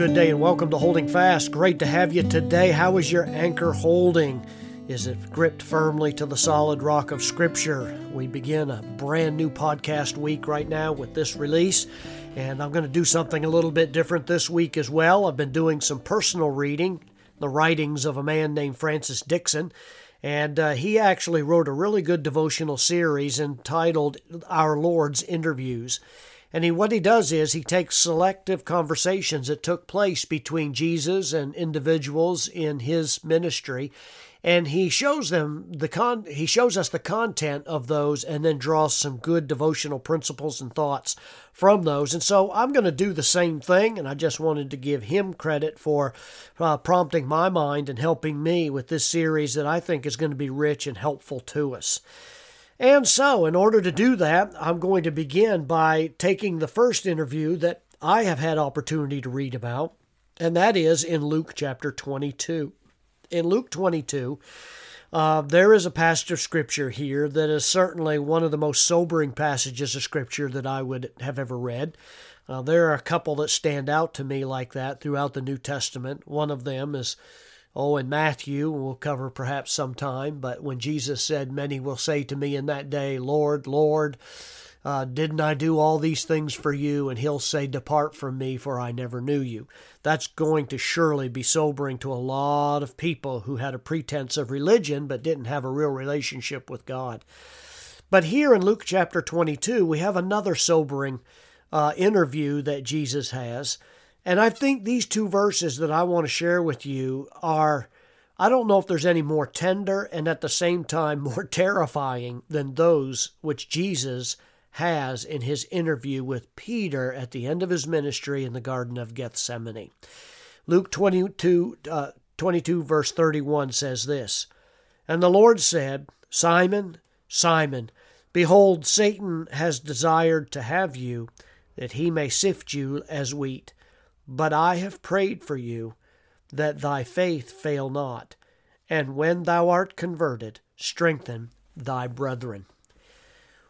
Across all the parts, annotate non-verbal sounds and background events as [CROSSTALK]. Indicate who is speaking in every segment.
Speaker 1: good day and welcome to Holding Fast. Great to have you today. How is your anchor holding? Is it gripped firmly to the solid rock of Scripture? We begin a brand new podcast week right now with this release, and I'm going to do something a little bit different this week as well. I've been doing some personal reading, the writings of a man named Francis Dixon, and uh, he actually wrote a really good devotional series entitled Our Lord's Interviews. And he, what he does is he takes selective conversations that took place between Jesus and individuals in his ministry, and he shows them the con. He shows us the content of those, and then draws some good devotional principles and thoughts from those. And so I'm going to do the same thing, and I just wanted to give him credit for uh, prompting my mind and helping me with this series that I think is going to be rich and helpful to us. And so, in order to do that, I'm going to begin by taking the first interview that I have had opportunity to read about, and that is in Luke chapter 22. In Luke 22, uh, there is a passage of Scripture here that is certainly one of the most sobering passages of Scripture that I would have ever read. Uh, there are a couple that stand out to me like that throughout the New Testament. One of them is Oh, in Matthew, we'll cover perhaps sometime, but when Jesus said, Many will say to me in that day, Lord, Lord, uh, didn't I do all these things for you? And he'll say, Depart from me, for I never knew you. That's going to surely be sobering to a lot of people who had a pretense of religion but didn't have a real relationship with God. But here in Luke chapter 22, we have another sobering uh, interview that Jesus has. And I think these two verses that I want to share with you are, I don't know if there's any more tender and at the same time more [LAUGHS] terrifying than those which Jesus has in his interview with Peter at the end of his ministry in the Garden of Gethsemane. Luke 22, uh, 22 verse 31 says this And the Lord said, Simon, Simon, behold, Satan has desired to have you, that he may sift you as wheat. But I have prayed for you, that thy faith fail not, and when thou art converted, strengthen thy brethren.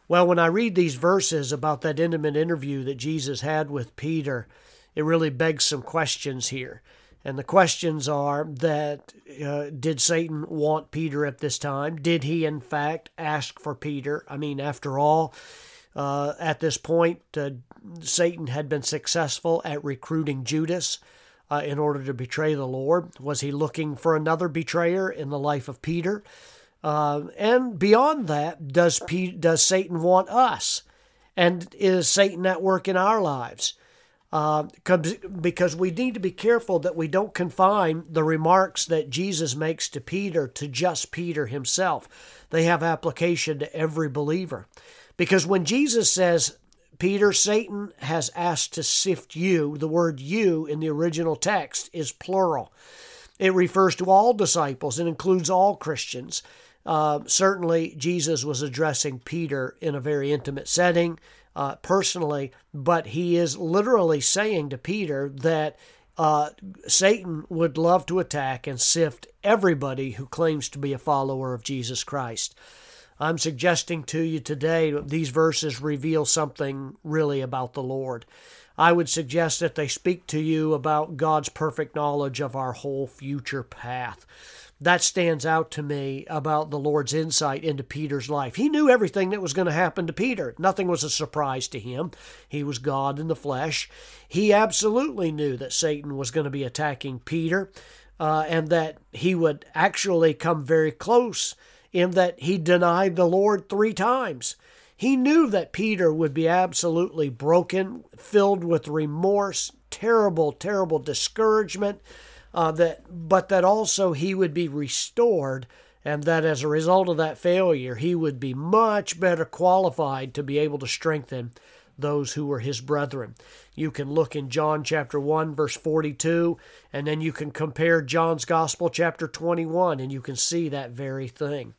Speaker 1: Well, when I read these verses about that intimate interview that Jesus had with Peter, it really begs some questions here. And the questions are that uh, did Satan want Peter at this time? Did he, in fact, ask for Peter? I mean, after all, uh, at this point, uh, Satan had been successful at recruiting Judas uh, in order to betray the Lord. Was he looking for another betrayer in the life of Peter? Uh, and beyond that, does P- does Satan want us? And is Satan at work in our lives? Uh, because we need to be careful that we don't confine the remarks that Jesus makes to Peter to just Peter himself. They have application to every believer. Because when Jesus says, Peter, Satan has asked to sift you, the word you in the original text is plural. It refers to all disciples and includes all Christians. Uh, certainly, Jesus was addressing Peter in a very intimate setting, uh, personally, but he is literally saying to Peter that uh, Satan would love to attack and sift everybody who claims to be a follower of Jesus Christ. I'm suggesting to you today these verses reveal something really about the Lord. I would suggest that they speak to you about God's perfect knowledge of our whole future path. That stands out to me about the Lord's insight into Peter's life. He knew everything that was going to happen to Peter. Nothing was a surprise to him. He was God in the flesh. He absolutely knew that Satan was going to be attacking Peter uh, and that he would actually come very close in that he denied the Lord three times. He knew that Peter would be absolutely broken, filled with remorse, terrible, terrible discouragement, uh, that, but that also he would be restored, and that as a result of that failure, he would be much better qualified to be able to strengthen those who were his brethren. You can look in John chapter 1 verse 42 and then you can compare John's gospel chapter 21 and you can see that very thing.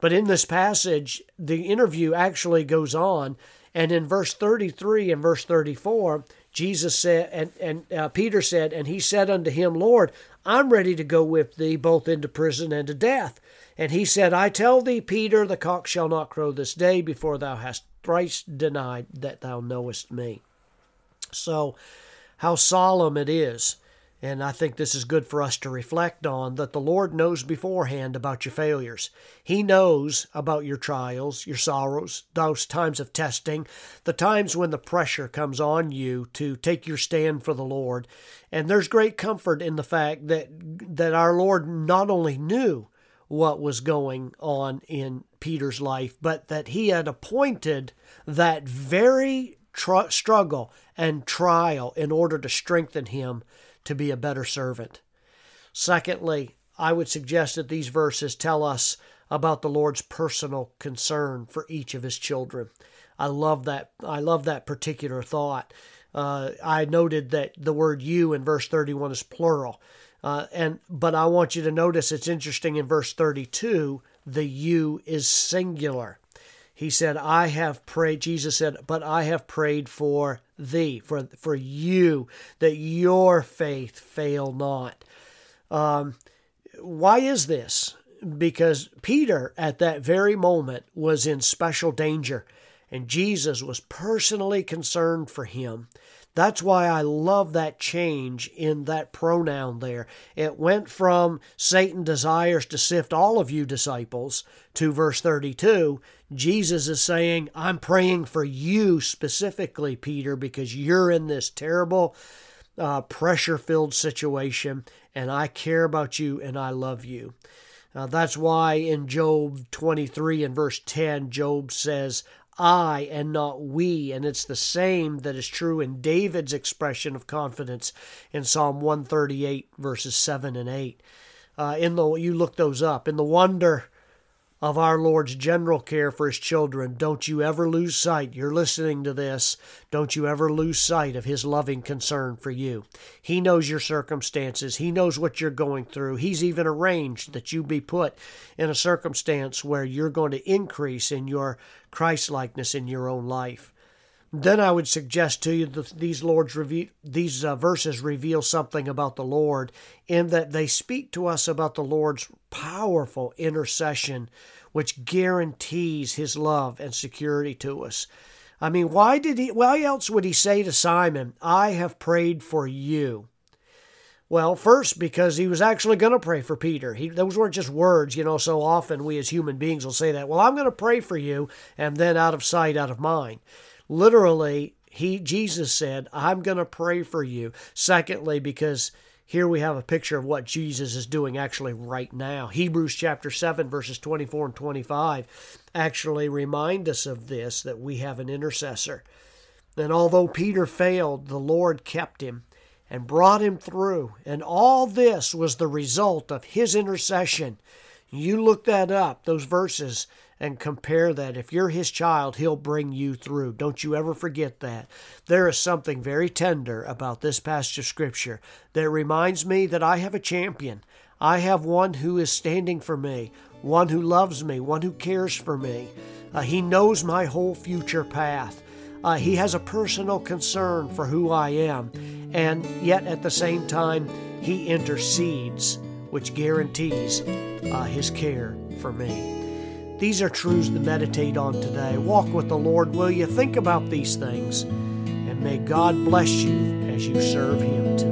Speaker 1: But in this passage the interview actually goes on and in verse 33 and verse 34 Jesus said and and uh, Peter said and he said unto him Lord I'm ready to go with thee both into prison and to death. And he said, I tell thee, Peter, the cock shall not crow this day before thou hast thrice denied that thou knowest me. So, how solemn it is And I think this is good for us to reflect on that the Lord knows beforehand about your failures. He knows about your trials, your sorrows, those times of testing, the times when the pressure comes on you to take your stand for the Lord. And there's great comfort in the fact that that our Lord not only knew what was going on in Peter's life, but that he had appointed that very tr- struggle and trial in order to strengthen him to be a better servant. Secondly, I would suggest that these verses tell us about the Lord's personal concern for each of his children. I love that. I love that particular thought. Uh, I noted that the word "you" in verse 31 is plural, uh, and but I want you to notice it's interesting in verse 32 the "you" is singular. He said, "I have prayed." Jesus said, "But I have prayed for thee, for for you, that your faith fail not." Um, why is this? Because Peter, at that very moment, was in special danger, and Jesus was personally concerned for him. That's why I love that change in that pronoun there. It went from Satan desires to sift all of you disciples to verse 32. Jesus is saying, I'm praying for you specifically, Peter, because you're in this terrible, uh, pressure filled situation, and I care about you and I love you. Uh, that's why in Job 23 and verse 10, Job says, I and not we. And it's the same that is true in David's expression of confidence in Psalm 138, verses 7 and 8. Uh, in the you look those up in the wonder of our Lord's general care for his children, don't you ever lose sight. You're listening to this. Don't you ever lose sight of his loving concern for you. He knows your circumstances. He knows what you're going through. He's even arranged that you be put in a circumstance where you're going to increase in your Christ likeness in your own life. Then I would suggest to you that these Lord's reve- these uh, verses reveal something about the Lord in that they speak to us about the Lord's powerful intercession, which guarantees His love and security to us. I mean, why did he? Why else would he say to Simon, "I have prayed for you"? Well, first because he was actually going to pray for Peter. He, those weren't just words, you know. So often we as human beings will say that. Well, I'm going to pray for you, and then out of sight, out of mind. Literally, he Jesus said, "I'm going to pray for you." Secondly, because here we have a picture of what Jesus is doing actually right now. Hebrews chapter 7 verses 24 and 25 actually remind us of this that we have an intercessor. And although Peter failed, the Lord kept him and brought him through. And all this was the result of his intercession. You look that up, those verses, and compare that. If you're his child, he'll bring you through. Don't you ever forget that. There is something very tender about this passage of Scripture that reminds me that I have a champion. I have one who is standing for me, one who loves me, one who cares for me. Uh, he knows my whole future path. Uh, he has a personal concern for who I am, and yet at the same time, he intercedes, which guarantees uh, his care for me. These are truths to meditate on today. Walk with the Lord, will you? Think about these things, and may God bless you as you serve Him today.